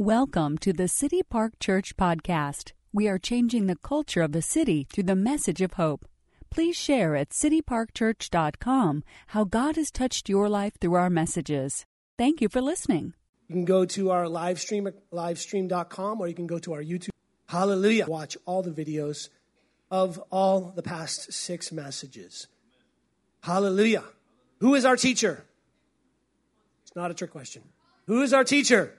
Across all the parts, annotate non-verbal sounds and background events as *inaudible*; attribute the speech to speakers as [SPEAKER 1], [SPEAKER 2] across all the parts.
[SPEAKER 1] Welcome to the City Park Church podcast. We are changing the culture of the city through the message of hope. Please share at cityparkchurch.com how God has touched your life through our messages. Thank you for listening.
[SPEAKER 2] You can go to our live stream at livestream.com or you can go to our YouTube. Hallelujah. Watch all the videos of all the past six messages. Hallelujah. Who is our teacher? It's not a trick question. Who is our teacher?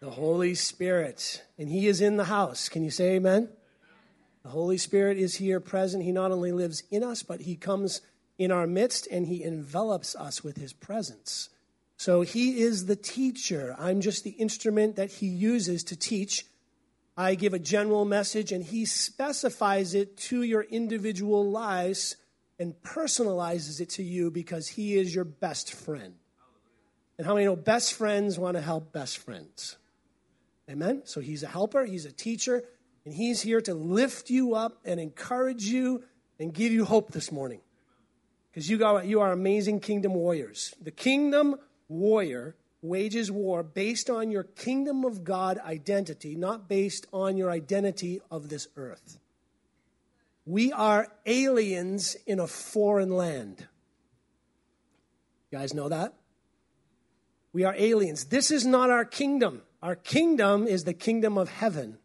[SPEAKER 2] The Holy Spirit. And He is in the house. Can you say amen? The Holy Spirit is here present. He not only lives in us, but He comes in our midst and He envelops us with His presence. So He is the teacher. I'm just the instrument that He uses to teach. I give a general message and He specifies it to your individual lives and personalizes it to you because He is your best friend. And how many know best friends want to help best friends? Amen? So he's a helper, he's a teacher, and he's here to lift you up and encourage you and give you hope this morning. Because you, you are amazing kingdom warriors. The kingdom warrior wages war based on your kingdom of God identity, not based on your identity of this earth. We are aliens in a foreign land. You guys know that? We are aliens. This is not our kingdom. Our kingdom is the kingdom of heaven.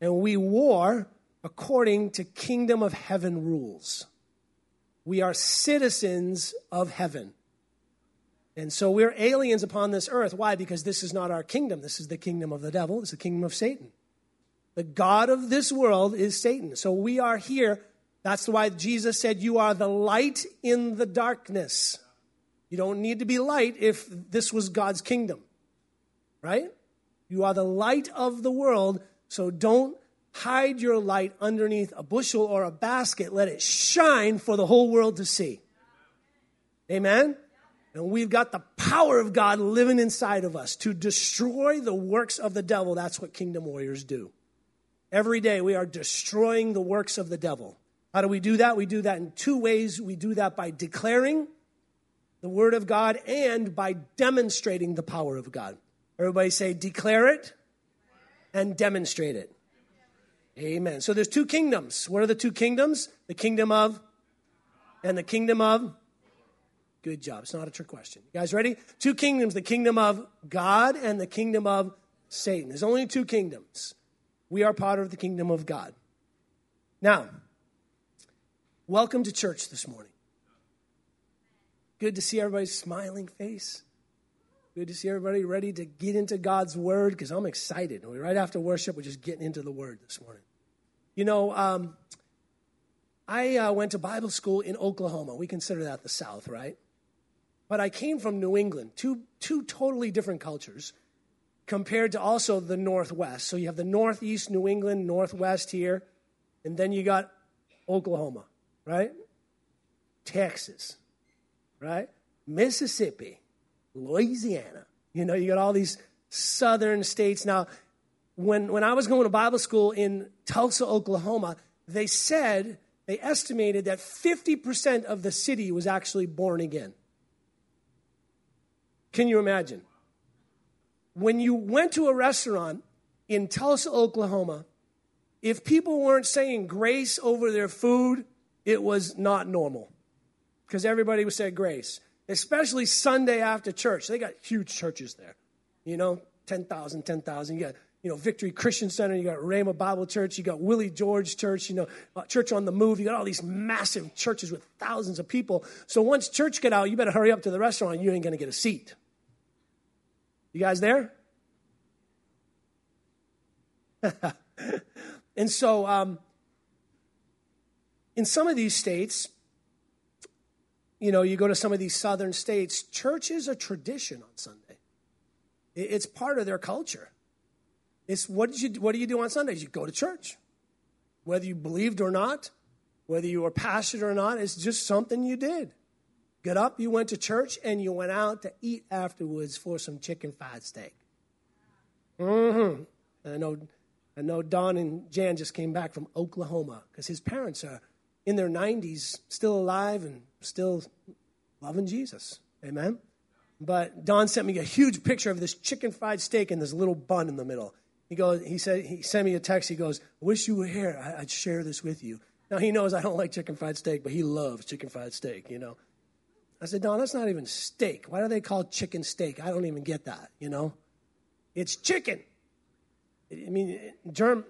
[SPEAKER 2] And we war according to kingdom of heaven rules. We are citizens of heaven. And so we're aliens upon this earth. Why? Because this is not our kingdom. This is the kingdom of the devil. It's the kingdom of Satan. The God of this world is Satan. So we are here. That's why Jesus said, You are the light in the darkness. You don't need to be light if this was God's kingdom, right? You are the light of the world, so don't hide your light underneath a bushel or a basket. Let it shine for the whole world to see. Amen? And we've got the power of God living inside of us to destroy the works of the devil. That's what kingdom warriors do. Every day we are destroying the works of the devil. How do we do that? We do that in two ways. We do that by declaring the word of God and by demonstrating the power of God. Everybody say, declare it and demonstrate it. Amen. So there's two kingdoms. What are the two kingdoms? The kingdom of and the kingdom of. Good job. It's not a trick question. You guys ready? Two kingdoms the kingdom of God and the kingdom of Satan. There's only two kingdoms. We are part of the kingdom of God. Now, welcome to church this morning. Good to see everybody's smiling face. Good to see everybody ready to get into God's Word because I'm excited. Right after worship, we're just getting into the Word this morning. You know, um, I uh, went to Bible school in Oklahoma. We consider that the South, right? But I came from New England, two, two totally different cultures compared to also the Northwest. So you have the Northeast New England, Northwest here, and then you got Oklahoma, right? Texas, right? Mississippi, Louisiana. You know, you got all these southern states. Now, when, when I was going to Bible school in Tulsa, Oklahoma, they said, they estimated that 50% of the city was actually born again. Can you imagine? When you went to a restaurant in Tulsa, Oklahoma, if people weren't saying grace over their food, it was not normal because everybody would say grace, especially Sunday after church. They got huge churches there, you know, 10,000, 10,000. You got, you know, Victory Christian Center, you got Rhema Bible Church, you got Willie George Church, you know, uh, Church on the Move. You got all these massive churches with thousands of people. So once church get out, you better hurry up to the restaurant. You ain't going to get a seat. You guys there? *laughs* and so, um, in some of these states, you know, you go to some of these southern states, church is a tradition on Sunday. It's part of their culture. It's what, did you, what do you do on Sundays? You go to church. Whether you believed or not, whether you were passionate or not, it's just something you did. Get up, you went to church, and you went out to eat afterwards for some chicken fried steak. Mm-hmm. I know, I know Don and Jan just came back from Oklahoma because his parents are in their 90s, still alive and still loving Jesus. Amen? But Don sent me a huge picture of this chicken fried steak and this little bun in the middle. He goes, he said, he sent me a text. He goes, wish you were here. I, would share this with you. Now he knows I don't like chicken fried steak, but he loves chicken fried steak, you know. I said, Don, that's not even steak. Why do they call chicken steak? I don't even get that, you know. It's chicken. I mean, germ.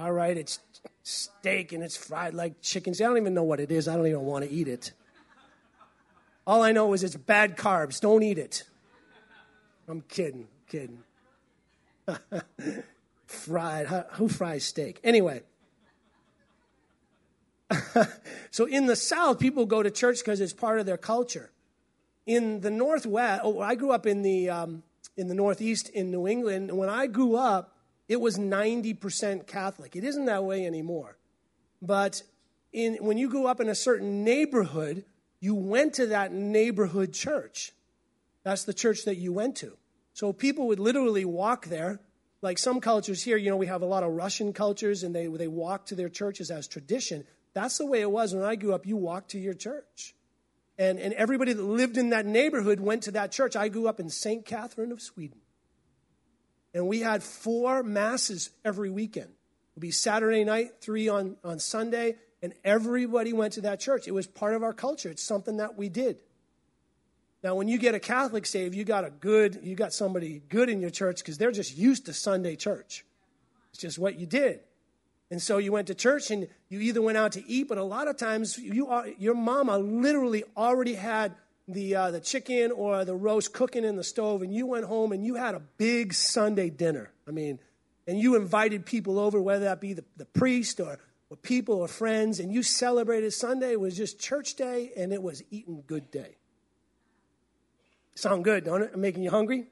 [SPEAKER 2] All right, it's steak and it's fried like chicken. See, I don't even know what it is. I don't even want to eat it. All I know is it's bad carbs. Don't eat it. I'm kidding, kidding. *laughs* fried. Who fries steak? Anyway. *laughs* so in the South, people go to church because it's part of their culture. In the Northwest, oh, I grew up in the um, in the Northeast in New England. And when I grew up, it was 90% Catholic. It isn't that way anymore. But in, when you grew up in a certain neighborhood, you went to that neighborhood church. That's the church that you went to. So people would literally walk there. Like some cultures here, you know, we have a lot of Russian cultures and they, they walk to their churches as tradition. That's the way it was when I grew up. You walked to your church. And, and everybody that lived in that neighborhood went to that church. I grew up in St. Catherine of Sweden. And we had four masses every weekend. It would be Saturday night, three on, on Sunday, and everybody went to that church. It was part of our culture. It's something that we did. Now, when you get a Catholic saved, you got a good, you got somebody good in your church because they're just used to Sunday church. It's just what you did. And so you went to church and you either went out to eat, but a lot of times you are, your mama literally already had the, uh, the chicken or the roast cooking in the stove, and you went home and you had a big Sunday dinner. I mean, and you invited people over, whether that be the, the priest or, or people or friends, and you celebrated Sunday. It was just church day, and it was eating good day. Sound good, don't it? I'm making you hungry?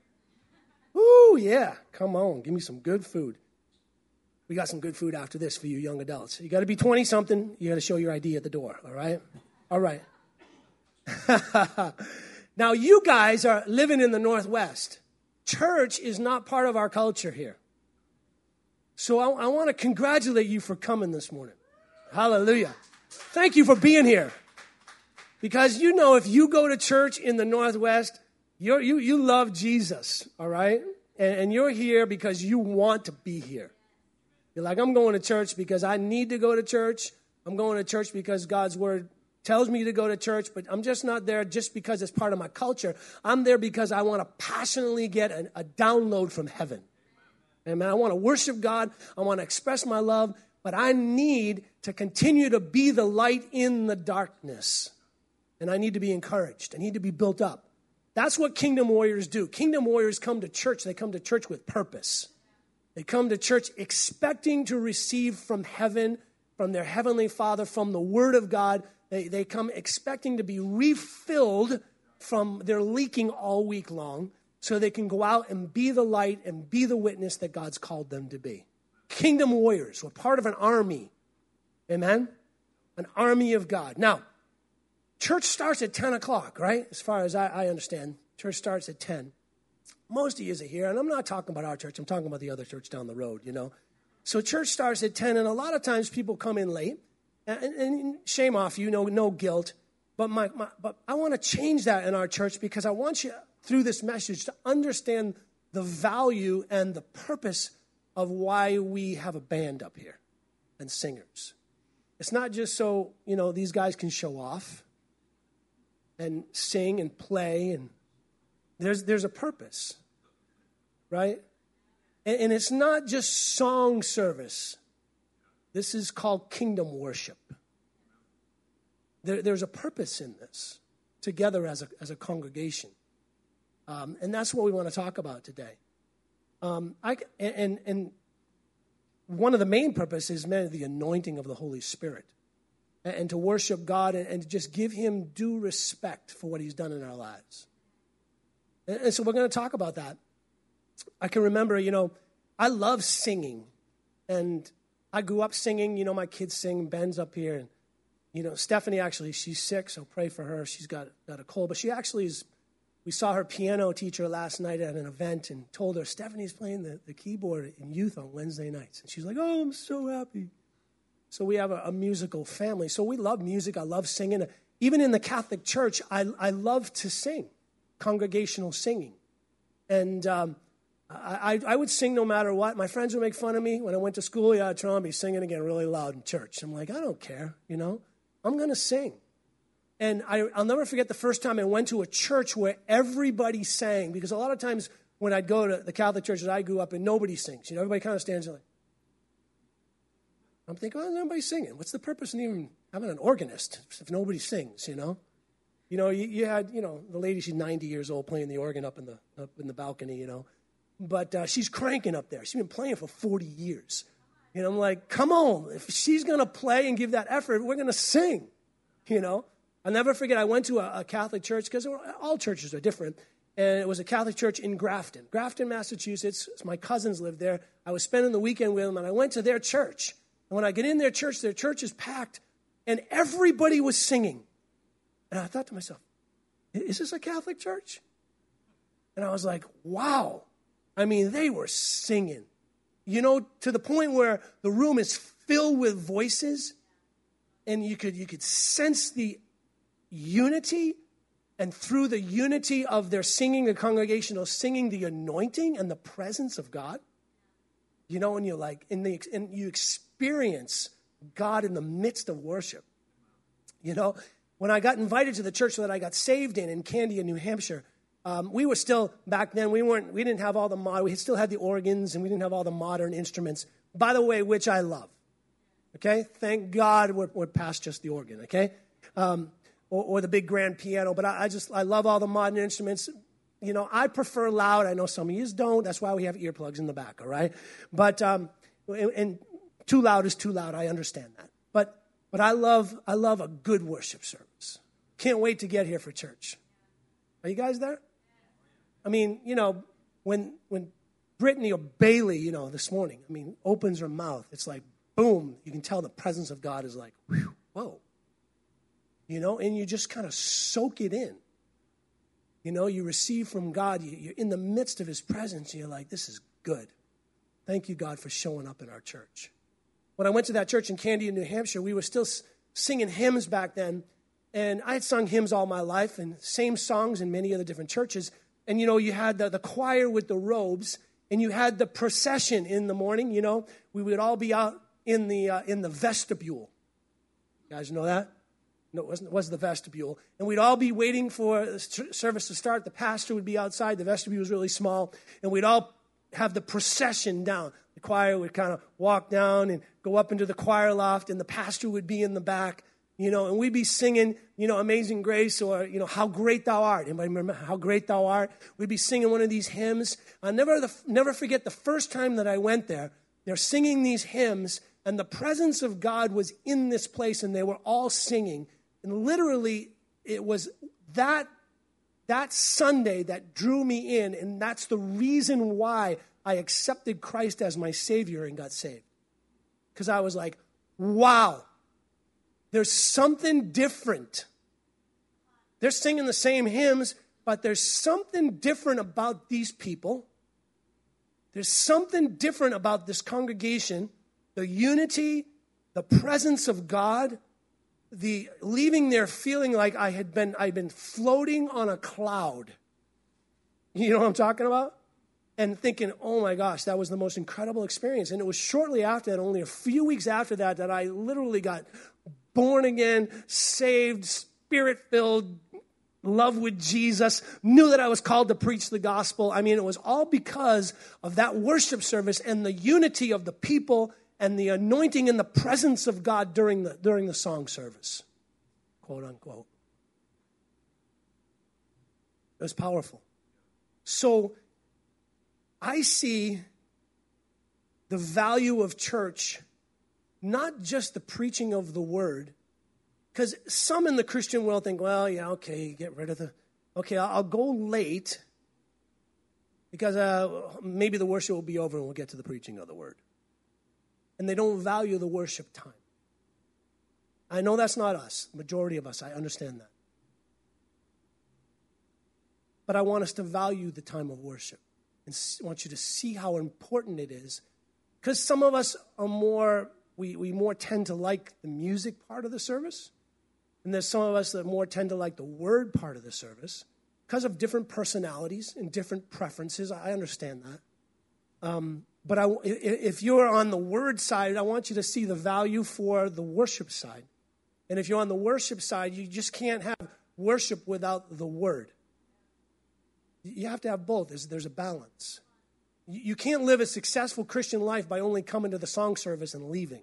[SPEAKER 2] Ooh, yeah. Come on, give me some good food. We got some good food after this for you young adults. You got to be 20 something. You got to show your ID at the door, all right? All right. *laughs* now, you guys are living in the Northwest. Church is not part of our culture here. So I, I want to congratulate you for coming this morning. Hallelujah. Thank you for being here. Because you know, if you go to church in the Northwest, you you, you love Jesus, all right? And, and you're here because you want to be here. You're like, I'm going to church because I need to go to church. I'm going to church because God's word tells me to go to church, but I'm just not there just because it's part of my culture. I'm there because I want to passionately get a, a download from heaven. Amen. I want to worship God. I want to express my love, but I need to continue to be the light in the darkness. And I need to be encouraged. I need to be built up. That's what kingdom warriors do. Kingdom warriors come to church, they come to church with purpose. They come to church expecting to receive from heaven, from their heavenly Father, from the Word of God. They, they come expecting to be refilled from their leaking all week long so they can go out and be the light and be the witness that God's called them to be. Kingdom warriors. We're part of an army. Amen? An army of God. Now, church starts at 10 o'clock, right? As far as I, I understand, church starts at 10 most of you are here, and I'm not talking about our church, I'm talking about the other church down the road, you know. So church starts at 10, and a lot of times people come in late, and, and shame off you, no, no guilt. But, my, my, but I want to change that in our church because I want you, through this message, to understand the value and the purpose of why we have a band up here and singers. It's not just so, you know, these guys can show off and sing and play and there's, there's a purpose, right? And, and it's not just song service, this is called kingdom worship. There, there's a purpose in this together as a, as a congregation. Um, and that's what we want to talk about today. Um, I, and, and one of the main purposes is the anointing of the Holy Spirit and, and to worship God and, and just give Him due respect for what He's done in our lives. And so we're going to talk about that. I can remember, you know, I love singing. And I grew up singing. You know, my kids sing. Ben's up here. And, you know, Stephanie actually, she's sick, so pray for her. She's got, got a cold. But she actually is, we saw her piano teacher last night at an event and told her, Stephanie's playing the, the keyboard in youth on Wednesday nights. And she's like, oh, I'm so happy. So we have a, a musical family. So we love music. I love singing. Even in the Catholic Church, I, I love to sing. congregational singing. And um, I, I, would sing no matter what. My friends would make fun of me when I went to school. Yeah, Tron, be singing again really loud in church. I'm like, I don't care, you know? I'm going to sing. And I, will never forget the first time I went to a church where everybody sang, because a lot of times when I'd go to the Catholic churches I grew up in, nobody sings. You know, everybody kind of stands there like, I'm thinking, well, nobody's singing. What's the purpose of even having an organist if nobody sings, you know? You know, you, you, had, you know, the lady, she's 90 years old, playing the organ up in the, up in the balcony, you know. But uh, she's cranking up there. She's been playing for 40 years. And I'm like, come on, if she's going to play and give that effort, we're going to sing, you know. I'll never forget, I went to a, a Catholic church because all churches are different. And it was a Catholic church in Grafton, Grafton, Massachusetts. My cousins lived there. I was spending the weekend with them, and I went to their church. And when I get in their church, their church is packed, and everybody was singing. And I thought to myself, is this a Catholic church? And I was like, wow. I mean, they were singing, you know, to the point where the room is filled with voices, and you could, you could sense the unity. And through the unity of their singing, the congregational singing, the anointing and the presence of God, you know, and you're like, in the, and you experience God in the midst of worship. You know, when I got invited to the church that I got saved in in Candia, New Hampshire, um, we were still back then. We weren't. We didn't have all the mod. We still had the organs, and we didn't have all the modern instruments. By the way, which I love. Okay, thank God we're, we're past just the organ. Okay, um, or, or, the big grand piano. But I, I, just I love all the modern instruments. You know, I prefer loud. I know some of you don't. That's why we have earplugs in the back. All right, but um, and, and too loud is too loud. I understand that. But but I love I love a good worship service. Can't wait to get here for church. Are you guys there? I mean, you know, when when Brittany or Bailey, you know, this morning, I mean, opens her mouth, it's like boom, you can tell the presence of God is like, whew, whoa. You know, and you just kind of soak it in. You know, you receive from God, you're in the midst of His presence, and you're like, this is good. Thank you, God, for showing up in our church. When I went to that church in Candia, New Hampshire, we were still singing hymns back then. And I had sung hymns all my life and same songs in many of the different churches. And you know, you had the, the choir with the robes, and you had the procession in the morning. You know, we would all be out in the, uh, in the vestibule. You guys know that? No, it wasn't, it was the vestibule. And we'd all be waiting for the service to start. The pastor would be outside. The vestibule was really small. And we'd all have the procession down. The choir would kind of walk down and go up into the choir loft, and the pastor would be in the back, you know, and we'd be singing, you know, Amazing Grace or, you know, How Great Thou Art. Anybody remember How Great Thou Art? We'd be singing one of these hymns. I'll never, the, never forget the first time that I went there. They're singing these hymns, and the presence of God was in this place, and they were all singing. And literally, it was that that Sunday that drew me in, and that's the reason why I accepted Christ as my Savior and got saved. Because I was like, wow, there's something different. They're singing the same hymns, but there's something different about these people. There's something different about this congregation. The unity, the presence of God, the leaving there feeling like I had been I'd been floating on a cloud. *laughs* You know what I'm talking about? And thinking, oh my gosh, that was the most incredible experience. And it was shortly after that, only a few weeks after that, that I literally got born again, saved, spirit filled, love with Jesus, knew that I was called to preach the gospel. I mean, it was all because of that worship service and the unity of the people and the anointing and the presence of God during the, during the song service, quote unquote. It was powerful. So I see the value of church, not just the preaching of the word, because some in the Christian world think, well, yeah, okay, get rid of the, okay, I'll, go late because uh, maybe the worship will be over and we'll get to the preaching of the word and they don't value the worship time. I know that's not us, majority of us, I understand that. But I want us to value the time of worship and want you to see how important it is. Because some of us are more, we, we more tend to like the music part of the service. And there's some of us that more tend to like the word part of the service. because of different personalities and different preferences. I understand that. Um, but I, if you're on the word side, I want you to see the value for the worship side. And if you're on the worship side, you just can't have worship without the word. You have to have both. There's, there's a balance. You can't live a successful Christian life by only coming to the song service and leaving.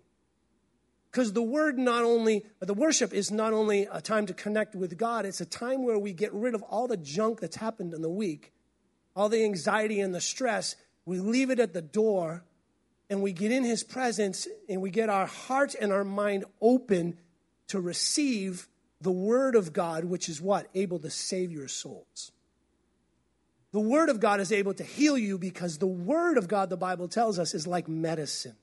[SPEAKER 2] Because the word not only, the worship is not only a time to connect with God, it's a time where we get rid of all the junk that's happened in the week, all the anxiety and the stress. We leave it at the door and we get in His presence and we get our heart and our mind open to receive the Word of God, which is what? Able to save your souls. The Word of God is able to heal you because the Word of God, the Bible tells us, is like medicine.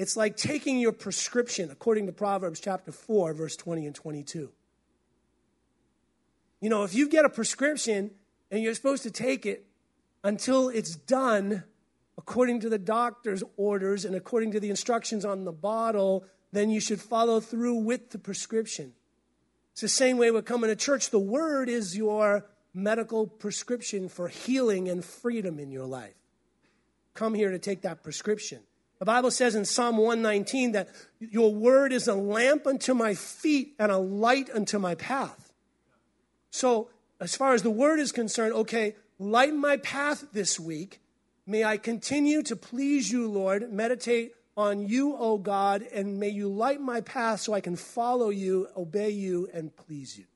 [SPEAKER 2] It's like taking your prescription, according to Proverbs chapter 4, verse 20 and 22. You know, if you get a prescription and you're supposed to take it until it's done according to the doctor's orders and according to the instructions on the bottle, then you should follow through with the prescription. It's the same way we're coming to church. The word is your medical prescription for healing and freedom in your life. Come here to take that prescription. The Bible says in Psalm 119 that your word is a lamp unto my feet and a light unto my path. So, as far as the word is concerned, okay, light my path this week. May I continue to please you, Lord, meditate on you, O God, and may you light my path so I can follow you, obey you, and please you.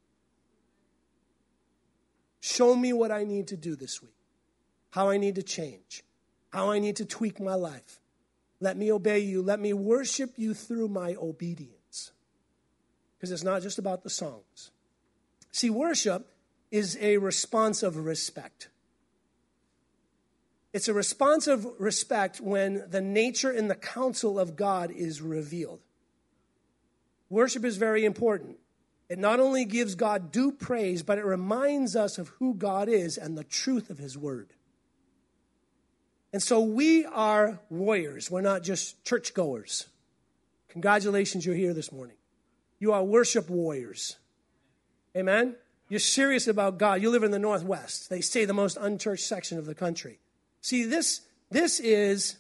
[SPEAKER 2] Show me what I need to do this week, how I need to change, how I need to tweak my life. Let me obey you. Let me worship you through my obedience. Because it's not just about the songs. See, worship is a response of respect. It's a response of respect when the nature and the counsel of God is revealed. Worship is very important. It not only gives God due praise, but it reminds us of who God is and the truth of His word. And so we are warriors. We're not just churchgoers. Congratulations, you're here this morning. You are worship warriors. Amen? You're serious about God. You live in the Northwest. They say the most unchurched section of the country. See, this, this is,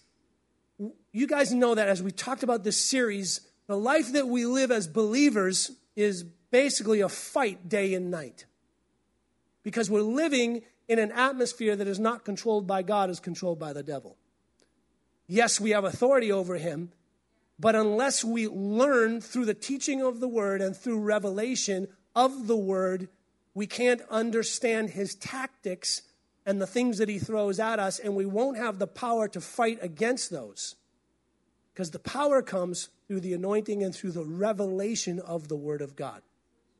[SPEAKER 2] you guys know that as we talked about this series, the life that we live as believers is basically a fight day and night. Because we're living in an atmosphere that is not controlled by God, is controlled by the devil. Yes, we have authority over him, but unless we learn through the teaching of the word and through revelation of the word, we can't understand his tactics and the things that he throws at us, and we won't have the power to fight against those. Because the power comes through the anointing and through the revelation of the word of God.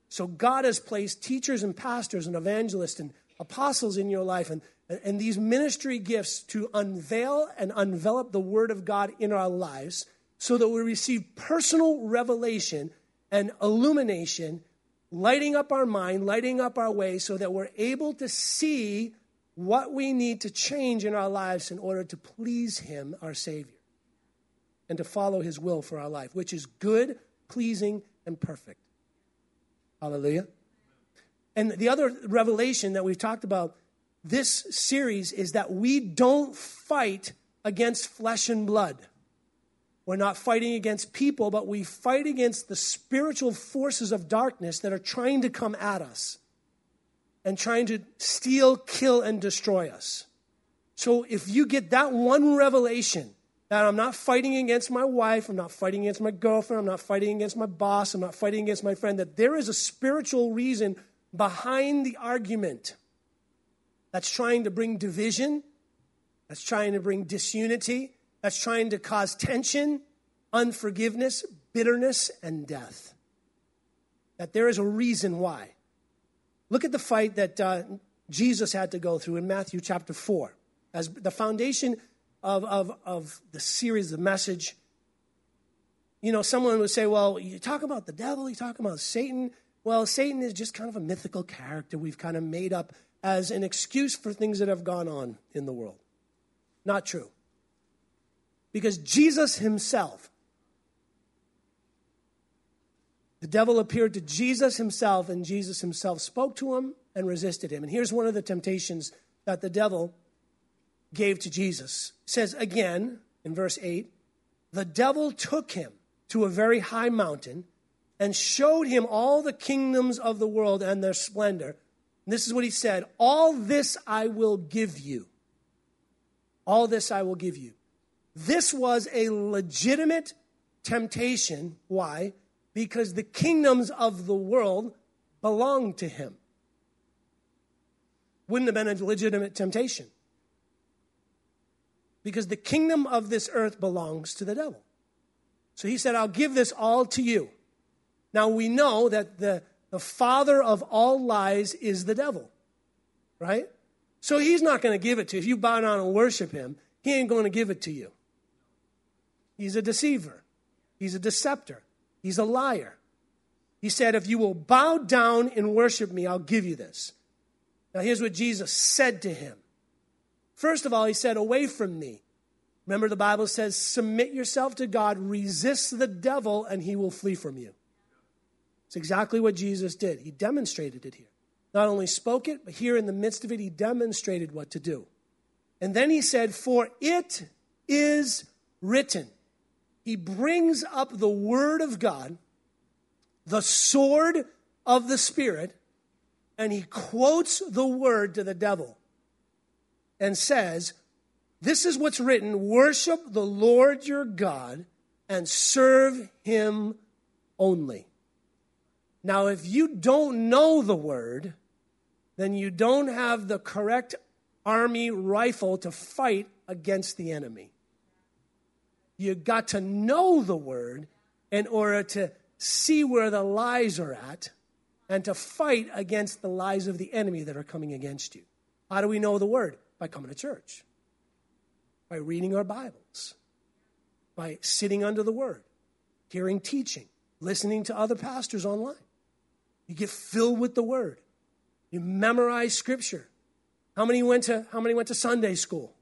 [SPEAKER 2] So God has placed teachers and pastors and evangelists and apostles in your life and, and these ministry gifts to unveil and envelop the Word of God in our lives so that we receive personal revelation and illumination, lighting up our mind, lighting up our way, so that we're able to see what we need to change in our lives in order to please Him, our Savior, and to follow His will for our life, which is good, pleasing, and perfect. Hallelujah. And the other revelation that we've talked about this series is that we don't fight against flesh and blood. We're not fighting against people, but we fight against the spiritual forces of darkness that are trying to come at us and trying to steal, kill, and destroy us. So if you get that one revelation, that I'm not fighting against my wife, I'm not fighting against my girlfriend, I'm not fighting against my boss, I'm not fighting against my friend, that there is a spiritual reason behind the argument that's trying to bring division, that's trying to bring disunity, that's trying to cause tension, unforgiveness, bitterness, and death. That there is a reason why. Look at the fight that uh, Jesus had to go through in Matthew chapter 4. As the foundation of, of, of the series, the message, you know, someone would say, well, you talk about the devil, you talk about Satan. Well, Satan is just kind of a mythical character we've kind of made up as an excuse for things that have gone on in the world. Not true. Because Jesus himself, the devil appeared to Jesus himself, and Jesus himself spoke to him and resisted him. And here's one of the temptations that the devil gave to Jesus. It says again in verse 8, the devil took him to a very high mountain and showed him all the kingdoms of the world and their splendor. And this is what he said All this I will give you. All this I will give you. This was a legitimate temptation. Why? Because the kingdoms of the world belonged to him. Wouldn't have been a legitimate temptation. Because the kingdom of this earth belongs to the devil. So he said, I'll give this all to you. Now we know that the, the father of all lies is the devil, right? So he's not going to give it to you. If you bow down and worship him, he ain't going to give it to you. He's a deceiver, he's a deceptor, he's a liar. He said, If you will bow down and worship me, I'll give you this. Now, here's what Jesus said to him. First of all, he said, Away from me. Remember, the Bible says, Submit yourself to God, resist the devil, and he will flee from you. It's exactly what Jesus did. He demonstrated it here. Not only spoke it, but here in the midst of it, he demonstrated what to do. And then he said, For it is written. He brings up the word of God, the sword of the Spirit, and he quotes the word to the devil and says, This is what's written worship the Lord your God and serve him only. Now, if you don't know the word, then you don't have the correct army rifle to fight against the enemy. You got to know the word in order to see where the lies are at and to fight against the lies of the enemy that are coming against you. How do we know the word? By coming to church, by reading our Bibles, by sitting under the word, hearing teaching, listening to other pastors online. You get filled with the word. You memorize scripture. How many went to how many went to Sunday school?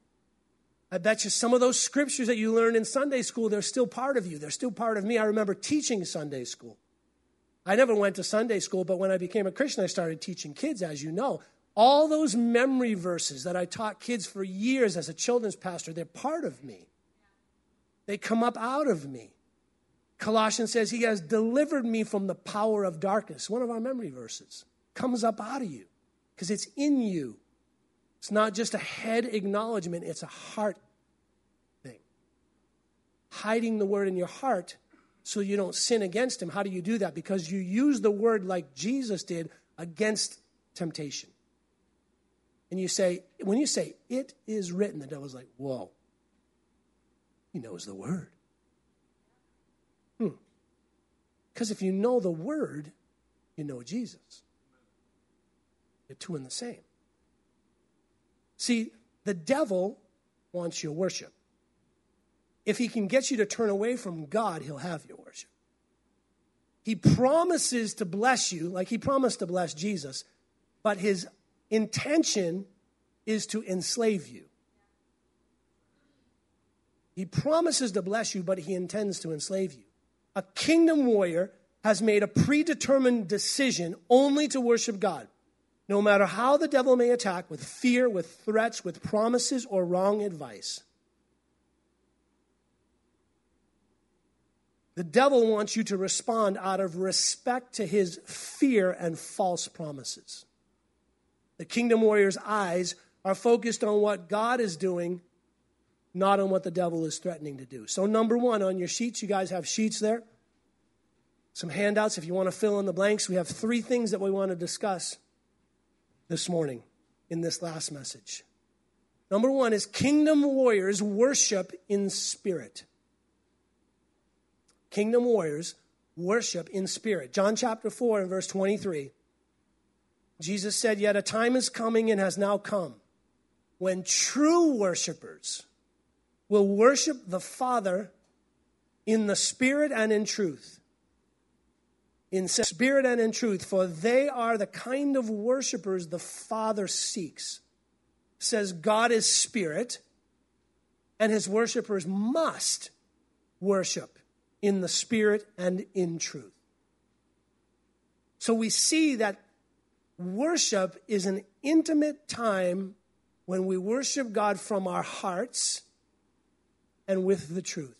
[SPEAKER 2] I bet you some of those scriptures that you learned in Sunday school, they're still part of you. They're still part of me. I remember teaching Sunday school. I never went to Sunday school, but when I became a Christian, I started teaching kids, as you know. All those memory verses that I taught kids for years as a children's pastor, they're part of me. They come up out of me. Colossians says, He has delivered me from the power of darkness. One of our memory verses comes up out of you because it's in you. It's not just a head acknowledgement, it's a heart thing. Hiding the word in your heart so you don't sin against Him. How do you do that? Because you use the word like Jesus did against temptation. And you say, when you say, it is written, the devil's like, whoa. He knows the word. Because if you know the word, you know Jesus. They're two in the same. See, the devil wants your worship. If he can get you to turn away from God, he'll have your worship. He promises to bless you, like he promised to bless Jesus, but his intention is to enslave you. He promises to bless you, but he intends to enslave you. A kingdom warrior has made a predetermined decision only to worship God, no matter how the devil may attack with fear, with threats, with promises, or wrong advice. The devil wants you to respond out of respect to his fear and false promises. The kingdom warrior's eyes are focused on what God is doing not on what the devil is threatening to do. So, number one, on your sheets, you guys have sheets there. Some handouts if you want to fill in the blanks. We have three things that we want to discuss this morning in this last message. Number one is kingdom warriors worship in spirit. Kingdom warriors worship in spirit. John chapter 4 and verse 23. Jesus said, Yet a time is coming and has now come when true worshipers will worship the Father in the Spirit and in truth. In spirit and in truth, for they are the kind of worshipers the Father seeks. says God is spirit, and his worshipers must worship in the spirit and in truth. So we see that worship is an intimate time when we worship God from our hearts and with the truth.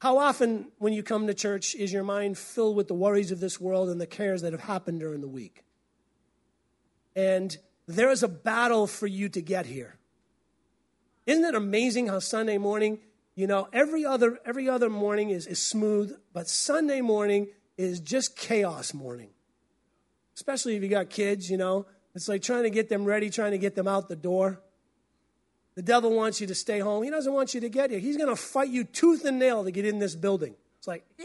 [SPEAKER 2] How often, when you come to church, is your mind filled with the worries of this world and the cares that have happened during the week? And there is a battle for you to get here. Isn't it amazing how Sunday morning, you know, every other every other morning is, is smooth, but Sunday morning is just chaos morning. Especially if you got kids, you know. It's like trying to get them ready, trying to get them out the door. The devil wants you to stay home. He doesn't want you to get here. He's going to fight you tooth and nail to get in this building. It's like, *laughs*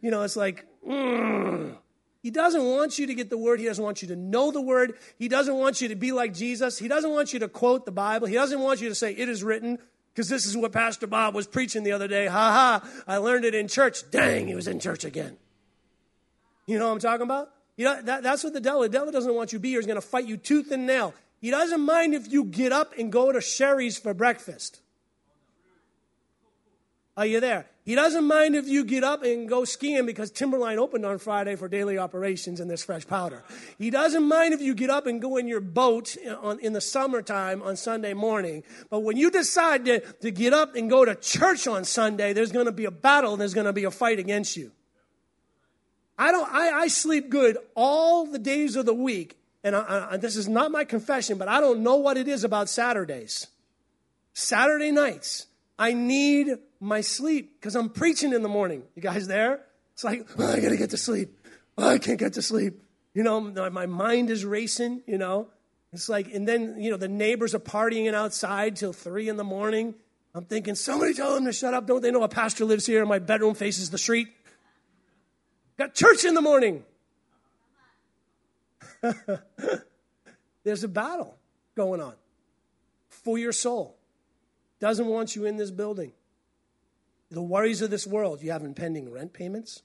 [SPEAKER 2] you know, it's like, mm. he doesn't want you to get the word. He doesn't want you to know the word. He doesn't want you to be like Jesus. He doesn't want you to quote the Bible. He doesn't want you to say, it is written, because this is what Pastor Bob was preaching the other day. Ha ha, I learned it in church. Dang, he was in church again. You know what I'm talking about? You know, that, that's what the devil, the devil doesn't want you to be here. He's going to fight you tooth and nail. He doesn't mind if you get up and go to Shari's for breakfast. Are you there? He doesn't mind if you get up and go skiing because Timberline opened on Friday for daily operations and there's fresh powder. He doesn't mind if you get up and go in your boat in the summertime on Sunday morning. But when you decide to, to get up and go to church on Sunday, there's going to be a battle, there's going to be a fight against you. I don't. I, I sleep good all the days of the week, and I, I, this is not my confession, but I don't know what it is about Saturdays. Saturday nights, I need my sleep because I'm preaching in the morning. You guys there? It's like oh, I gotta get to sleep. Oh, I can't get to sleep. You know, my mind is racing. You know, it's like, and then you know the neighbors are partying outside till three in the morning. I'm thinking, somebody tell them to shut up. Don't they know a pastor lives here and my bedroom faces the street? Got church in the morning. *laughs* There's a battle going on for your soul. Doesn't want you in this building. The worries of this world. You have impending rent payments.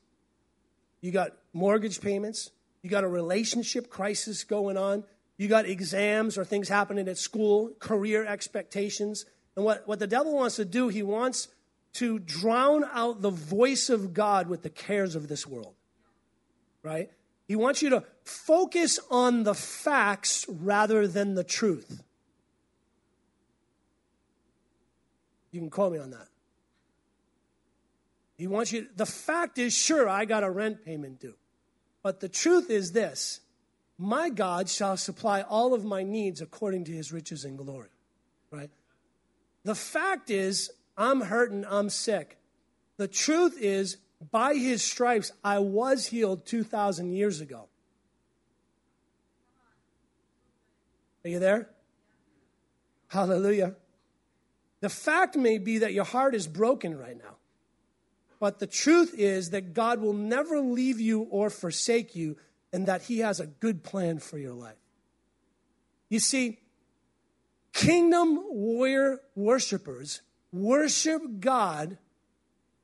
[SPEAKER 2] You got mortgage payments. You got a relationship crisis going on. You got exams or things happening at school, career expectations. And what, what the devil wants to do, he wants to drown out the voice of God with the cares of this world right? He wants you to focus on the facts rather than the truth. You can call me on that. He wants you, the fact is, sure, I got a rent payment due. But the truth is this my God shall supply all of my needs according to his riches and glory, right? The fact is, I'm hurting, I'm sick. The truth is, by his stripes, I was healed 2,000 years ago. Are you there? Hallelujah. The fact may be that your heart is broken right now. But the truth is that God will never leave you or forsake you, and that He has a good plan for your life. You see, kingdom warrior worshipers worship God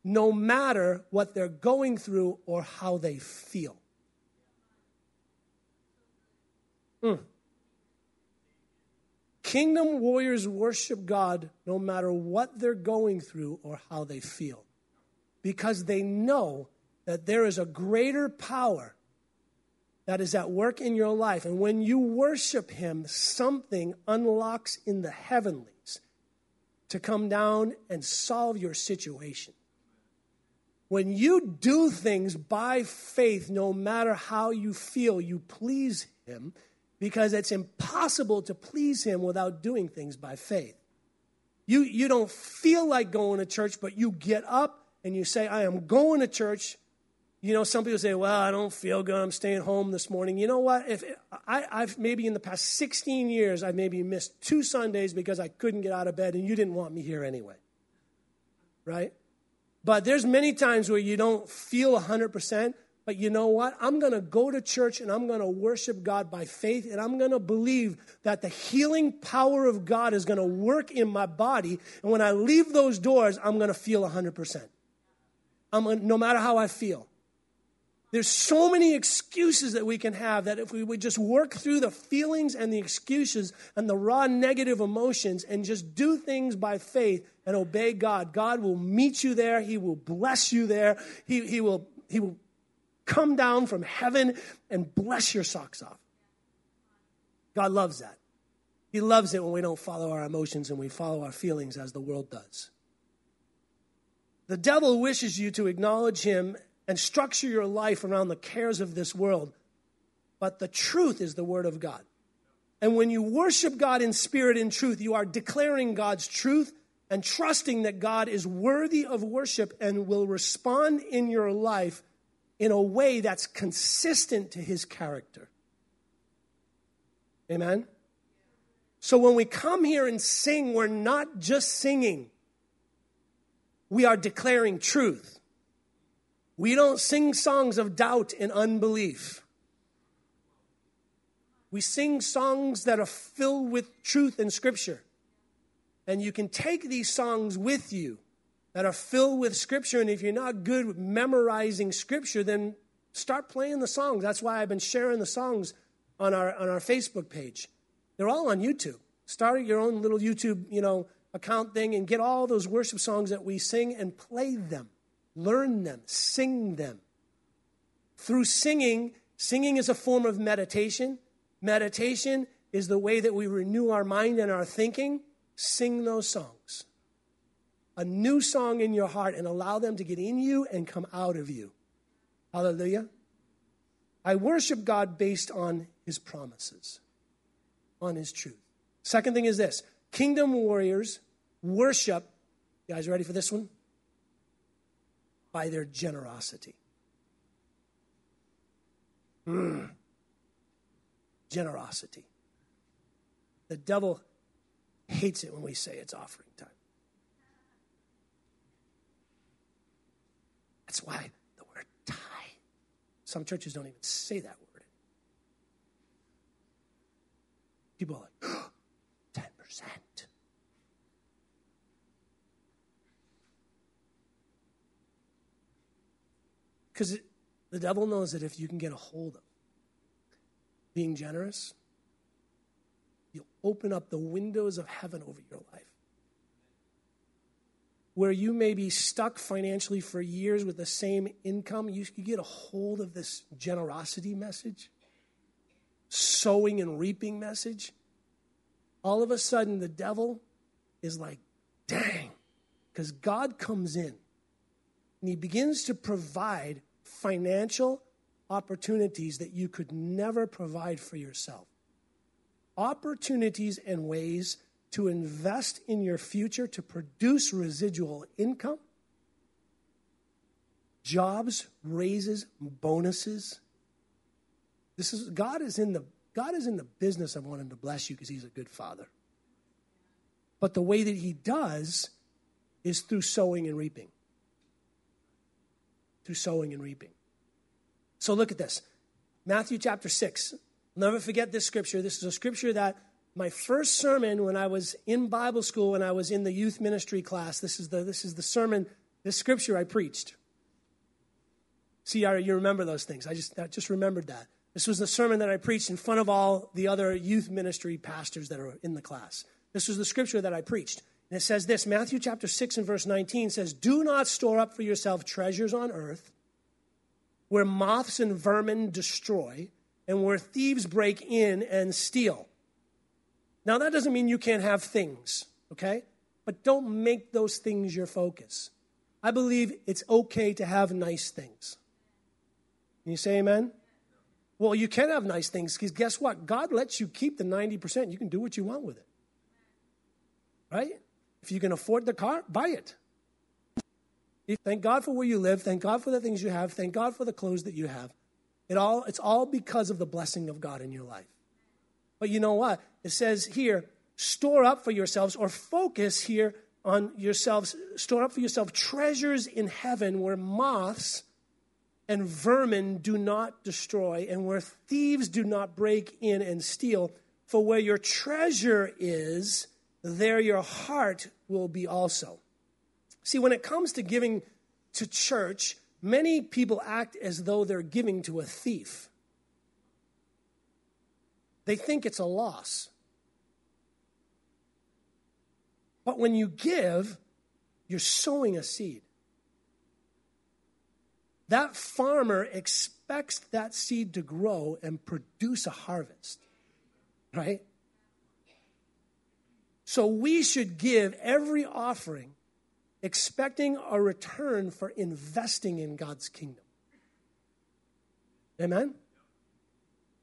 [SPEAKER 2] no matter what they're going through or how they feel. Mm. Kingdom warriors worship God no matter what they're going through or how they feel because they know that there is a greater power that is at work in your life. And when you worship Him, something unlocks in the heavenlies to come down and solve your situation. When you do things by faith, no matter how you feel, you please Him because it's impossible to please Him without doing things by faith. You, you don't feel like going to church, but you get up and you say, I am going to church. You know, some people say, Well, I don't feel good. I'm staying home this morning. You know what? If I, I've maybe in the past 16 years, I've maybe missed two Sundays because I couldn't get out of bed and you didn't want me here anyway. Right? But there's many times where you don't feel 100%, but you know what? I'm going to go to church and I'm going to worship God by faith and I'm going to believe that the healing power of God is going to work in my body. And when I leave those doors, I'm going to feel 100%. I'm, no matter how I feel. There's so many excuses that we can have that if we would just work through the feelings and the excuses and the raw negative emotions and just do things by faith and obey God, God will meet you there. He will bless you there. He, he, will, he will come down from heaven and bless your socks off. God loves that. He loves it when we don't follow our emotions and we follow our feelings as the world does. The devil wishes you to acknowledge him and structure your life around the cares of this world, but the truth is the word of God. And when you worship God in spirit and truth, you are declaring God's truth and trusting that God is worthy of worship and will respond in your life in a way that's consistent to his character. Amen? So when we come here and sing, we're not just singing, we are declaring truth. We don't sing songs of doubt and unbelief. We sing songs that are filled with truth and scripture. And you can take these songs with you that are filled with scripture. And if you're not good with memorizing scripture, then start playing the songs. That's why I've been sharing the songs on our, on our Facebook page. They're all on YouTube. Start your own little YouTube, you know, account thing and get all those worship songs that we sing and play them. Learn them, sing them. Through singing, singing is a form of meditation. Meditation is the way that we renew our mind and our thinking. Sing those songs. A new song in your heart and allow them to get in you and come out of you. Hallelujah. I worship God based on his promises, on his truth. Second thing is this kingdom warriors worship, you guys ready for this one? By their generosity. Mm generosity. The devil hates it when we say it's offering time. That's why the word tithe. Some churches don't even say that word. People are like, *gasps* oh, 10%. Because the devil knows that if you can get a hold of being generous, you'll open up the windows of heaven over your life. Where you may be stuck financially for years with the same income, you, you get a hold of this generosity message, sowing and reaping message. All of a sudden, the devil is like, dang, because God comes in and he begins to provide financial opportunities that you could never provide for yourself. Opportunities and ways to invest in your future to produce residual income, jobs, raises, bonuses. This is God is in the God is in the business of wanting to bless you because he's a good father. But the way that he does is through sowing and reaping. Through sowing and reaping. So look at this Matthew chapter 6. I'll never forget this scripture. This is a scripture that my first sermon when I was in Bible school, when I was in the youth ministry class, this is the, this is the sermon, this scripture I preached. See, I, you remember those things. I just, I just remembered that. This was the sermon that I preached in front of all the other youth ministry pastors that are in the class. This was the scripture that I preached. And it says this Matthew chapter 6 and verse 19 says, Do not store up for yourself treasures on earth where moths and vermin destroy and where thieves break in and steal. Now, that doesn't mean you can't have things, okay? But don't make those things your focus. I believe it's okay to have nice things. Can you say amen? Well, you can have nice things because guess what? God lets you keep the 90%. You can do what you want with it. Right? If you can afford the car, buy it. Thank God for where you live. Thank God for the things you have. Thank God for the clothes that you have. It all, it's all because of the blessing of God in your life. But you know what? It says here, store up for yourselves or focus here on yourselves, store up for yourself treasures in heaven where moths and vermin do not destroy and where thieves do not break in and steal. For where your treasure is, there your heart will be also. See, when it comes to giving to church, many people act as though they're giving to a thief. They think it's a loss. But when you give, you're sowing a seed. That farmer expects that seed to grow and produce a harvest, right? So we should give every offering expecting a return for investing in God's kingdom. Amen?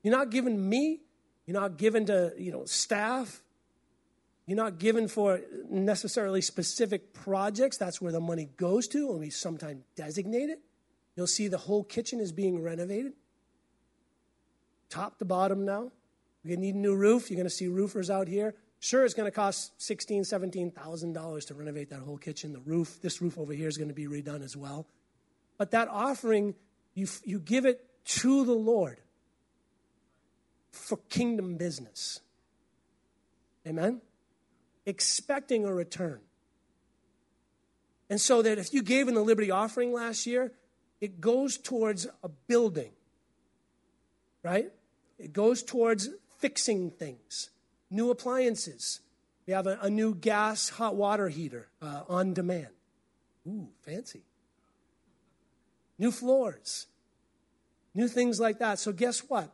[SPEAKER 2] You're not giving me, you're not giving to, you know, staff. You're not given for necessarily specific projects. That's where the money goes to, and we sometimes designate it. You'll see the whole kitchen is being renovated, top to bottom now. Gonna need a new roof. You're gonna see roofers out here. Sure, it's gonna cost sixteen, seventeen thousand dollars to renovate that whole kitchen. The roof, this roof over here, is gonna be redone as well. But that offering, you you give it to the Lord for kingdom business. Amen? Expecting a return. And so that if you gave in the Liberty offering last year, it goes towards a building, right? It goes towards fixing things, new appliances. We have a, a new gas hot water heater uh, on demand. Ooh, fancy. New floors, new things like that. So, guess what?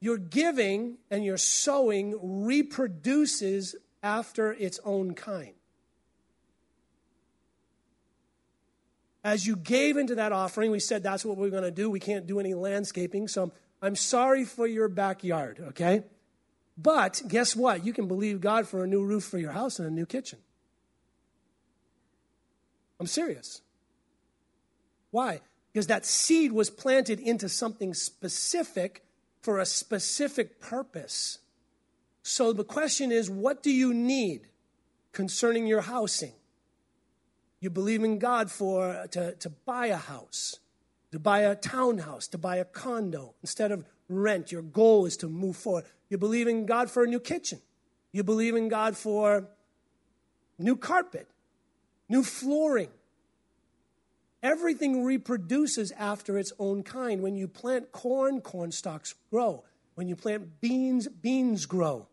[SPEAKER 2] Your giving and your sowing reproduces after its own kind. As you gave into that offering, we said that's what we're going to do. We can't do any landscaping, so I'm sorry for your backyard, okay? But guess what? You can believe God for a new roof for your house and a new kitchen. I'm serious. Why? Because that seed was planted into something specific for a specific purpose. So the question is what do you need concerning your housing? You believe in God for to, to buy a house, to buy a townhouse, to buy a condo instead of rent. Your goal is to move forward. You believe in God for a new kitchen. You believe in God for new carpet, new flooring, Everything reproduces after its own kind. When you plant corn, corn stalks grow. When you plant beans, beans grow.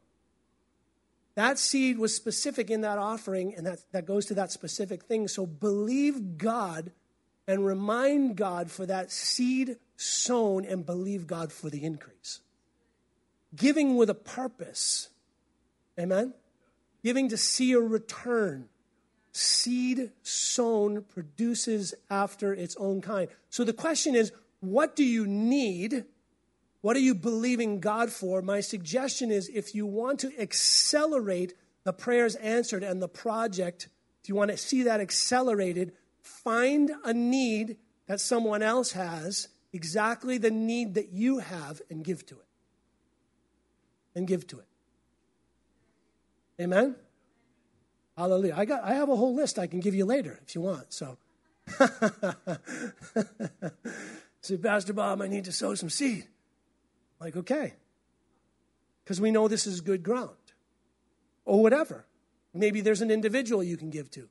[SPEAKER 2] That seed was specific in that offering, and that, that goes to that specific thing. So believe God and remind God for that seed sown and believe God for the increase. Giving with a purpose. Amen? Giving to see a return seed sown produces after its own kind. So the question is, what do you need? What are you believing God for? My suggestion is if you want to accelerate the prayers answered and the project, if you want to see that accelerated, find a need that someone else has, exactly the need that you have, and give to it. And give to it. Amen? Hallelujah. I, got, I have a whole list I can give you later if you want. So, *laughs* say, Pastor Bob, I need to sow some seed. Like, okay. Because we know this is good ground. Or whatever. Maybe there's an individual you can give to,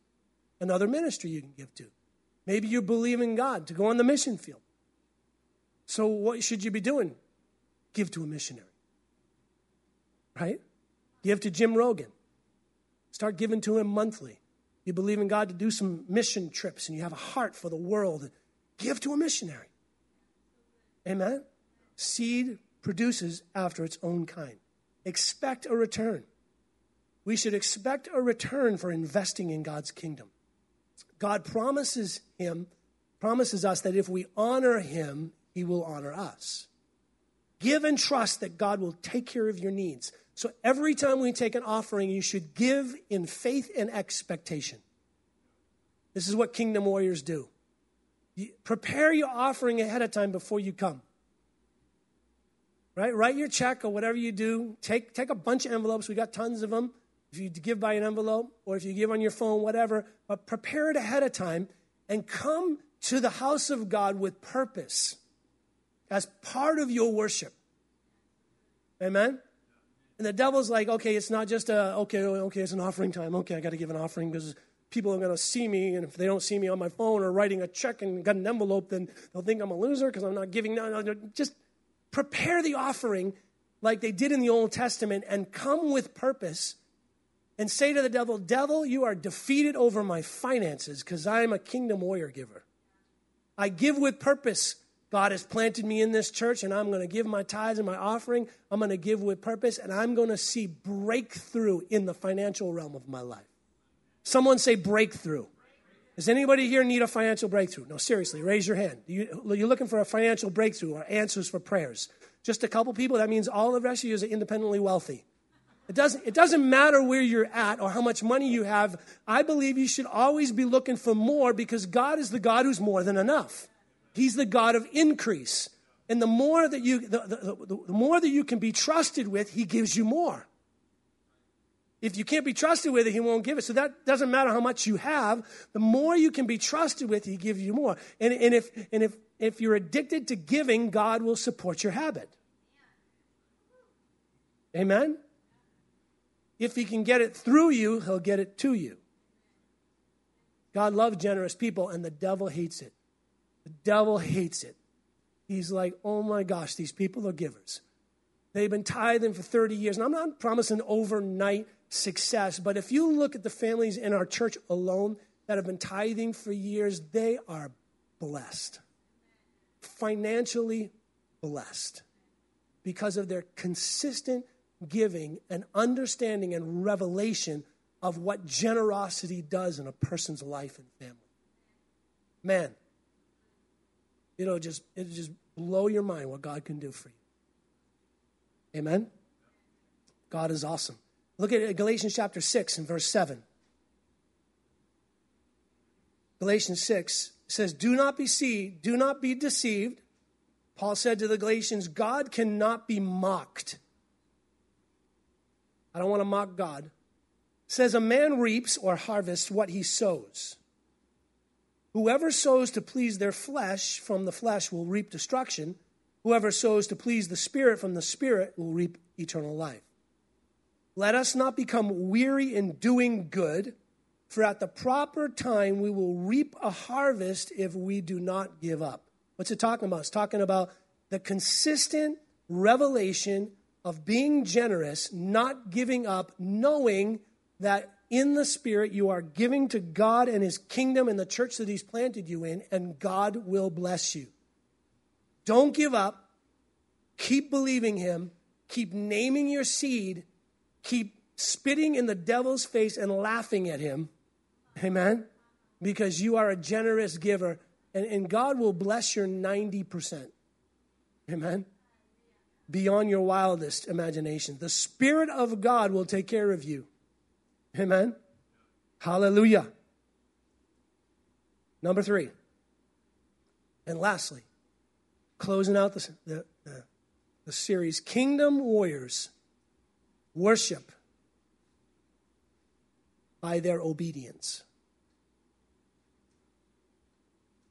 [SPEAKER 2] another ministry you can give to. Maybe you believe in God to go on the mission field. So, what should you be doing? Give to a missionary. Right? Give to Jim Rogan. Start giving to Him monthly. You believe in God to do some mission trips and you have a heart for the world, give to a missionary. Amen? Seed produces after its own kind. Expect a return. We should expect a return for investing in God's kingdom. God promises him, promises us that if we honor him, he will honor us. Give and trust that God will take care of your needs. So every time we take an offering, you should give in faith and expectation. This is what kingdom warriors do. You prepare your offering ahead of time before you come. Right? Write your check or whatever you do. Take, take a bunch of envelopes. We got tons of them. If you give by an envelope or if you give on your phone, whatever, but prepare it ahead of time and come to the house of God with purpose as part of your worship. Amen? And the devil's like, okay, it's not just a, okay, okay, it's an offering time. Okay, I got to give an offering because people are going to see me. And if they don't see me on my phone or writing a check and got an envelope, then they'll think I'm a loser because I'm not giving. No, no, just prepare the offering like they did in the Old Testament and come with purpose and say to the devil, Devil, you are defeated over my finances because I am a kingdom warrior giver. I give with purpose God has planted me in this church and I'm going to give my tithes and my offering. I'm going to give with purpose and I'm going to see breakthrough in the financial realm of my life. Someone say breakthrough. Does anybody here need a financial breakthrough? No, seriously, raise your hand. You, you're looking for a financial breakthrough or answers for prayers. Just a couple people, that means all the rest of you is independently wealthy. It doesn't, it doesn't matter where you're at or how much money you have. I believe you should always be looking for more because God is the God who's more than enough. He's the God of increase. And the more that you, the, the, the, the more that you can be trusted with, He gives you more. If you can't be trusted with it, he won't give it. So that doesn't matter how much you have. The more you can be trusted with, he gives you more. And, and, if, and if, if you're addicted to giving, God will support your habit. Amen? If he can get it through you, he'll get it to you. God loves generous people, and the devil hates it. The devil hates it. He's like, oh my gosh, these people are givers. They've been tithing for 30 years. And I'm not promising overnight success, but if you look at the families in our church alone that have been tithing for years, they are blessed. Financially blessed because of their consistent giving and understanding and revelation of what generosity does in a person's life and family. Man, it'll just it'll just blow your mind what God can do for you. Amen. God is awesome. Look at Galatians chapter 6 and verse 7. Galatians 6 says, Do not be deceived, do not be deceived. Paul said to the Galatians, God cannot be mocked. I don't want to mock God. says a man reaps or harvests what he sows. Whoever sows to please their flesh from the flesh will reap destruction. Whoever sows to please the Spirit from the Spirit will reap eternal life. Let us not become weary in doing good, for at the proper time we will reap a harvest if we do not give up. What's it talking about? It's talking about the consistent revelation of being generous, not giving up, knowing that in the Spirit you are giving to God and His kingdom and the church that He's planted you in, and God will bless you. Don't give up. Keep believing Him. Keep naming your seed. Keep spitting in the devil's face and laughing at him. Amen? Because you are a generous giver, and, and God will bless your 90%. Amen? beyond your wildest imagination. The Spirit of God will take care of you. Amen. Hallelujah. Number three. And lastly, closing out the, the, the, the series Kingdom Warriors worship by their obedience.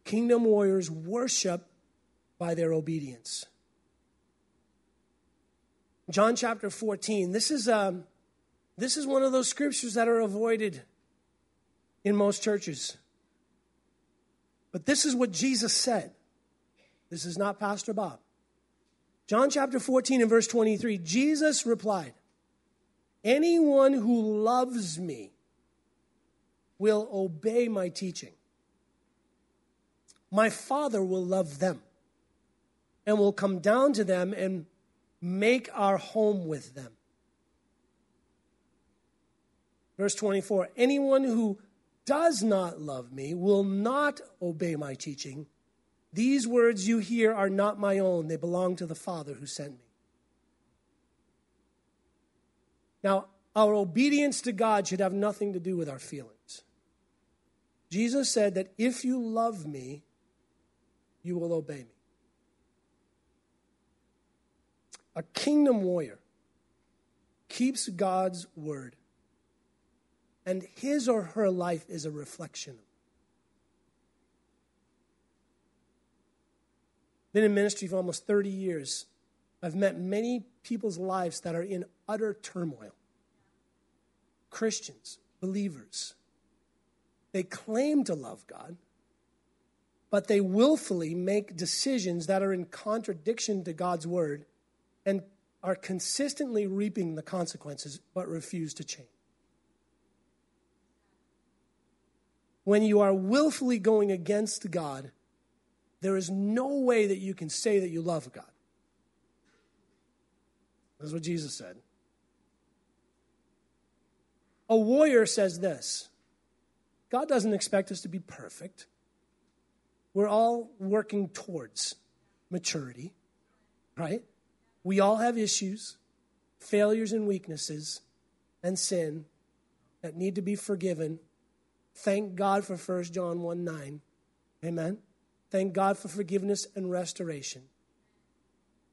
[SPEAKER 2] Kingdom warriors worship by their obedience. John chapter 14. This is, um, this is one of those scriptures that are avoided in most churches. But this is what Jesus said. This is not Pastor Bob. John chapter 14 and verse 23 Jesus replied, Anyone who loves me will obey my teaching. My Father will love them and will come down to them and make our home with them. Verse 24 Anyone who does not love me will not obey my teaching. These words you hear are not my own, they belong to the Father who sent me. Now, our obedience to God should have nothing to do with our feelings. Jesus said that if you love me, you will obey me. A kingdom warrior keeps God's word, and his or her life is a reflection Been in ministry for almost 30 years. I've met many people's lives that are in utter turmoil. Christians, believers. They claim to love God, but they willfully make decisions that are in contradiction to God's word and are consistently reaping the consequences but refuse to change. When you are willfully going against God, there is no way that you can say that you love God. That's what Jesus said. A warrior says this God doesn't expect us to be perfect. We're all working towards maturity, right? We all have issues, failures, and weaknesses, and sin that need to be forgiven. Thank God for 1 John 1 9. Amen. Thank God for forgiveness and restoration.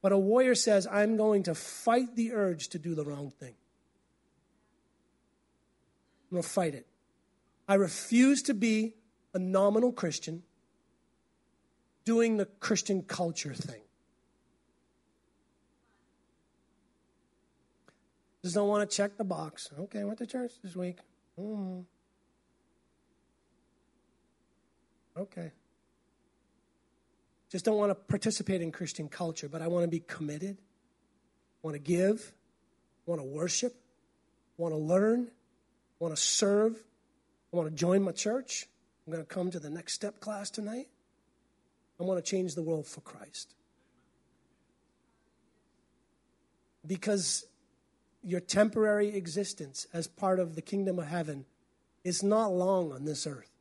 [SPEAKER 2] But a warrior says, I'm going to fight the urge to do the wrong thing. I'm going to fight it. I refuse to be a nominal Christian doing the Christian culture thing. Just don't want to check the box. Okay, I went to church this week. Mm-hmm. Okay. Just don't want to participate in Christian culture, but I want to be committed, want to give, want to worship, want to learn, want to serve, I want to join my church. I'm going to come to the next step class tonight. I want to change the world for Christ. Because your temporary existence as part of the kingdom of heaven is not long on this earth.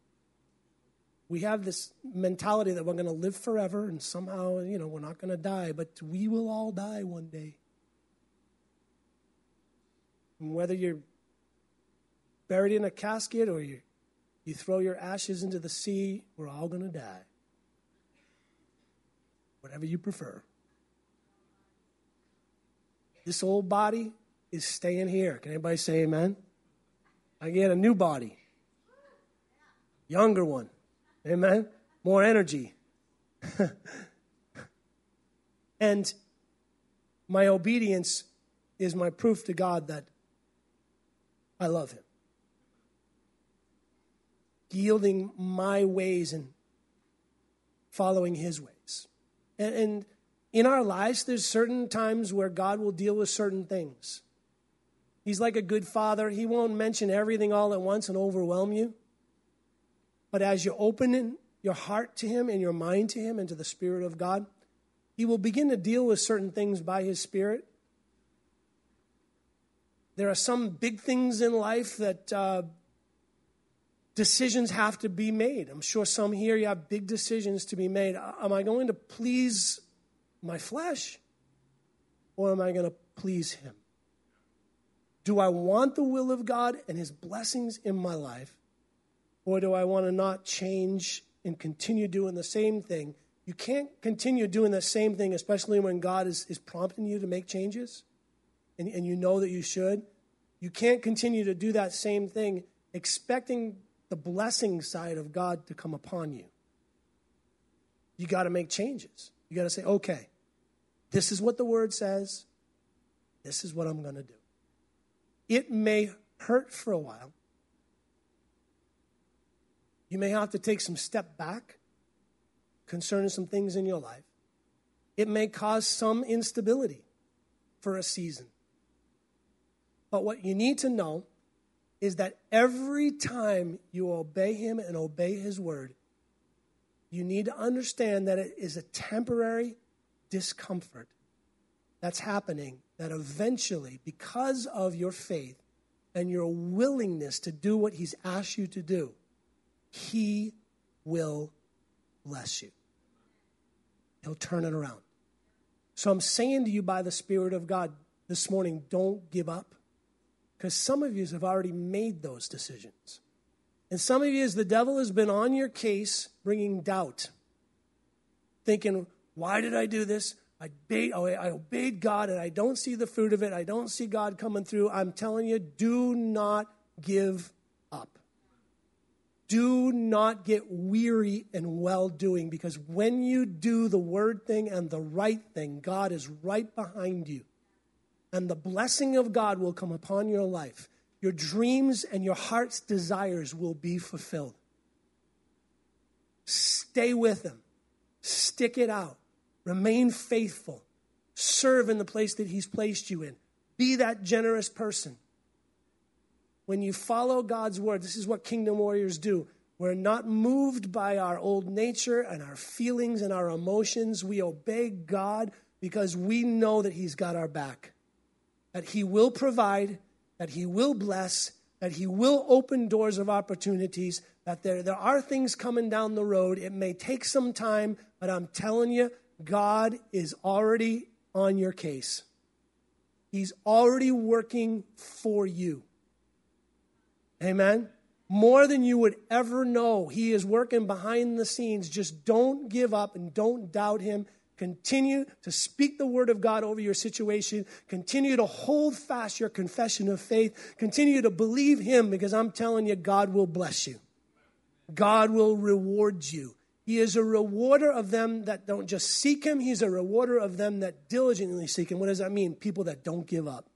[SPEAKER 2] We have this mentality that we're going to live forever and somehow, you know, we're not going to die, but we will all die one day. And whether you're buried in a casket or you, you throw your ashes into the sea, we're all going to die. Whatever you prefer. This old body is staying here. Can anybody say amen? I get a new body, younger one. Amen? More energy. *laughs* and my obedience is my proof to God that I love Him yielding my ways and following his ways. And, and in our lives, there's certain times where God will deal with certain things. He's like a good father. He won't mention everything all at once and overwhelm you. But as you open your heart to Him and your mind to Him and to the Spirit of God, He will begin to deal with certain things by His Spirit. There are some big things in life that uh, decisions have to be made. I'm sure some here you have big decisions to be made. Am I going to please my flesh or am I going to please Him? Do I want the will of God and His blessings in my life or do I want to not change and continue doing the same thing? You can't continue doing the same thing, especially when God is, is prompting you to make changes and, and you know that you should. You can't continue to do that same thing expecting the blessing side of God to come upon you. You got to make changes. You got to say, okay, this is what the word says. This is what I'm going to do. It may hurt for a while. You may have to take some step back concerning some things in your life. It may cause some instability for a season. But what you need to know is that every time you obey Him and obey His word, you need to understand that it is a temporary discomfort that's happening that eventually, because of your faith and your willingness to do what He's asked you to do, He will bless you. He'll turn it around. So I'm saying to you by the Spirit of God this morning don't give up. Because some of you have already made those decisions. And some of you, as the devil has been on your case, bringing doubt, thinking, why did I do this? I obeyed, oh, I obeyed God and I don't see the fruit of it. I don't see God coming through. I'm telling you, do not give. Do not get weary in well doing because when you do the word thing and the right thing, God is right behind you and the blessing of God will come upon your life. Your dreams and your heart's desires will be fulfilled. Stay with Him, stick it out, remain faithful, serve in the place that He's placed you in. Be that generous person. When you follow God's word, this is what kingdom warriors do. We're not moved by our old nature and our feelings and our emotions. We obey God because we know that He's got our back, that He will provide, that He will bless, that He will open doors of opportunities, that there, there are things coming down the road. It may take some time, but I'm telling you, God is already on your case. He's already working for you. Amen more than you would ever know. He is working behind the scenes. Just don't give up and don't doubt Him. Continue to speak the word of God over your situation. Continue to hold fast your confession of faith. Continue to believe Him because I'm telling you, God will bless you. God will reward you. He is a rewarder of them that don't just seek Him, He's a rewarder of them that diligently seek Him. What does that mean? People that don't give up.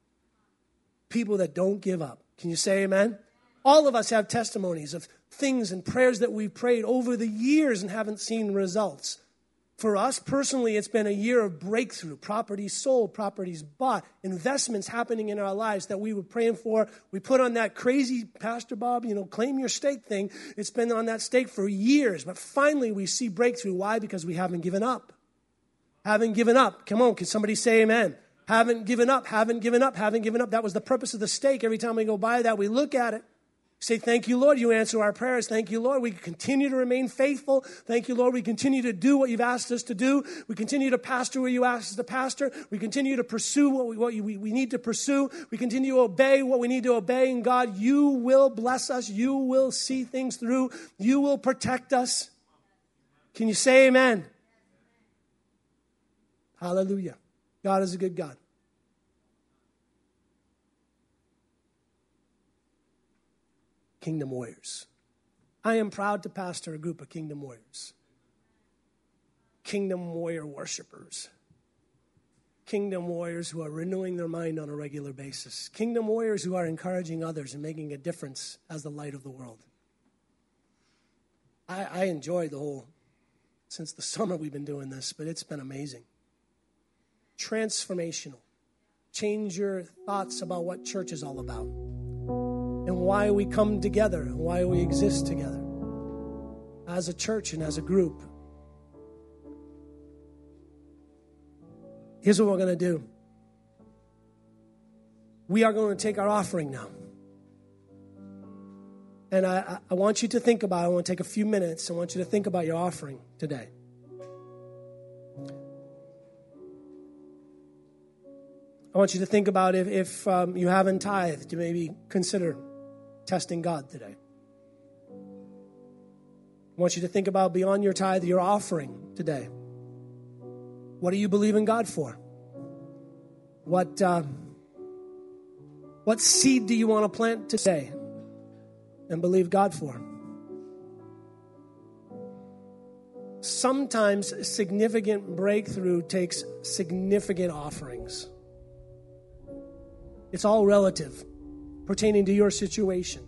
[SPEAKER 2] People that don't give up. Can you say amen? All of us have testimonies of things and prayers that we've prayed over the years and haven't seen results. For us personally, it's been a year of breakthrough, properties sold, properties bought, investments happening in our lives that we were praying for. We put on that crazy, Pastor Bob, you know, claim your stake thing. It's been on that stake for years, but finally we see breakthrough. Why? Because we haven't given up. Haven't given up. Come on, can somebody say amen? Haven't given up, haven't given up, haven't given up. That was the purpose of the stake. Every time we go by that, we look at it. Say, Thank you, Lord. You answer our prayers. Thank you, Lord. We continue to remain faithful. Thank you, Lord. We continue to do what you've asked us to do. We continue to pastor where you asked us to pastor. We continue to pursue what we, what we, we need to pursue. We continue to obey what we need to obey. And God, you will bless us. You will see things through. You will protect us. Can you say amen? Hallelujah. God is a good God. Kingdom Warriors. I am proud to pastor a group of Kingdom Warriors, Kingdom Warrior worshipers, Kingdom Warriors who are renewing their mind on a regular basis, Kingdom Warriors who are encouraging others and making a difference as the light of the world. I, I enjoy the whole, since the summer we've been doing this, but it's been amazing. Transformational. Change your thoughts about what church is all about and why we come together and why we exist together as a church and as a group. Here's what we're going to do we are going to take our offering now. And I, I want you to think about. I want to take a few minutes. I want you to think about your offering today. I want you to think about if, if um, you haven't tithed, to maybe consider testing God today. I want you to think about beyond your tithe, your offering today. What do you believe in God for? What, uh, what seed do you want to plant today and believe God for? Sometimes significant breakthrough takes significant offerings. It's all relative pertaining to your situation.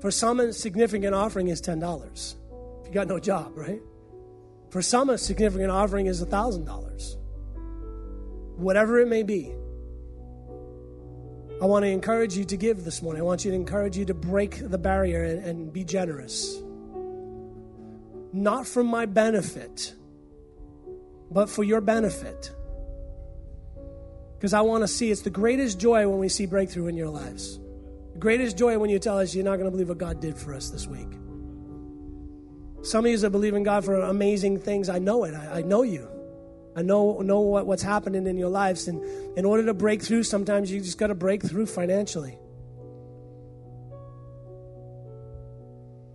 [SPEAKER 2] For some, a significant offering is $10 if you got no job, right? For some, a significant offering is $1,000. Whatever it may be. I want to encourage you to give this morning. I want you to encourage you to break the barrier and, and be generous. Not for my benefit, but for your benefit. Because I want to see it's the greatest joy when we see breakthrough in your lives. The greatest joy when you tell us you're not going to believe what God did for us this week. Some of you that believe in God for amazing things. I know it. I, I know you. I know know what, what's happening in your lives. And in order to break through, sometimes you just got to break through financially.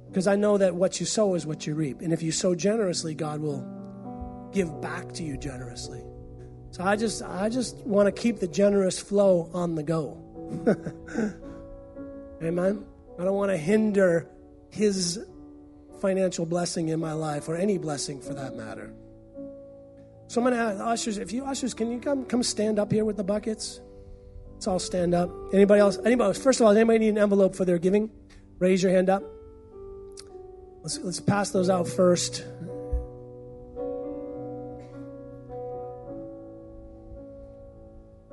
[SPEAKER 2] Because I know that what you sow is what you reap. And if you sow generously, God will give back to you generously. So I just I just want to keep the generous flow on the go. *laughs* Amen. I don't want to hinder his financial blessing in my life or any blessing for that matter. So I'm going to ask ushers, if you ushers, can you come come stand up here with the buckets? Let's all stand up. Anybody else? Anybody? First of all, anybody need an envelope for their giving? Raise your hand up. Let's let's pass those out first.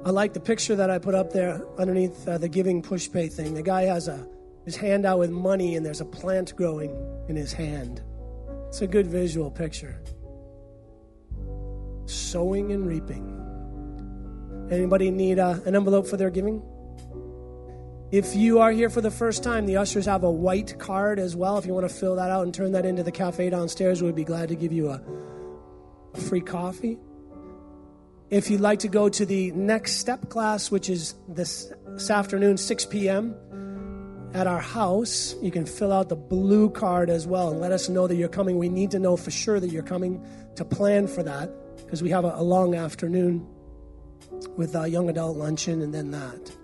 [SPEAKER 2] I like the picture that I put up there underneath uh, the giving Pushpay thing. The guy has a his hand out with money, and there's a plant growing in his hand. It's a good visual picture. Sowing and reaping. Anybody need uh, an envelope for their giving? If you are here for the first time, the ushers have a white card as well. If you want to fill that out and turn that into the cafe downstairs, we'd be glad to give you a, a free coffee. If you'd like to go to the next step class, which is this, this afternoon, 6 p.m., at our house, you can fill out the blue card as well and let us know that you're coming. We need to know for sure that you're coming to plan for that because we have a, a long afternoon with a young adult luncheon and then that.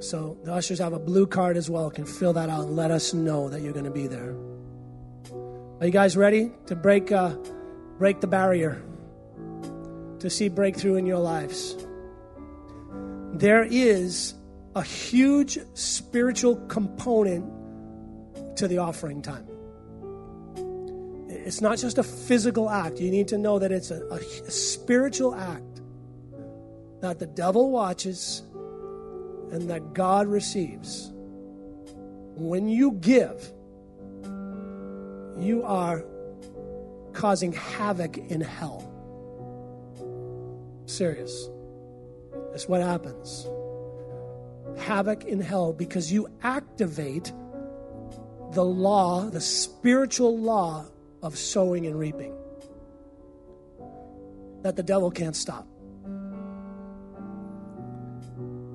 [SPEAKER 2] So the ushers have a blue card as well. Can fill that out and let us know that you're going to be there. Are you guys ready to break uh, break the barrier to see breakthrough in your lives? There is a huge spiritual component to the offering time. It's not just a physical act. You need to know that it's a, a, a spiritual act that the devil watches and that God receives. When you give, you are causing havoc in hell. Serious. That's what happens. Havoc in hell because you activate the law, the spiritual law of sowing and reaping that the devil can't stop.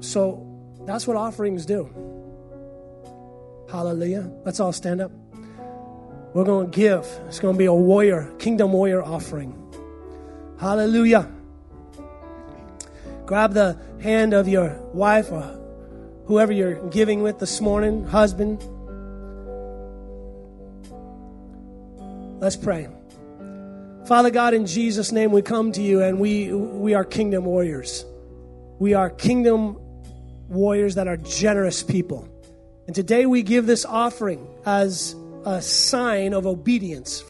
[SPEAKER 2] So that's what offerings do. Hallelujah. Let's all stand up. We're going to give. It's going to be a warrior, kingdom warrior offering. Hallelujah. Grab the hand of your wife or whoever you're giving with this morning, husband. Let's pray. Father God, in Jesus' name, we come to you and we, we are kingdom warriors. We are kingdom warriors that are generous people. And today we give this offering as a sign of obedience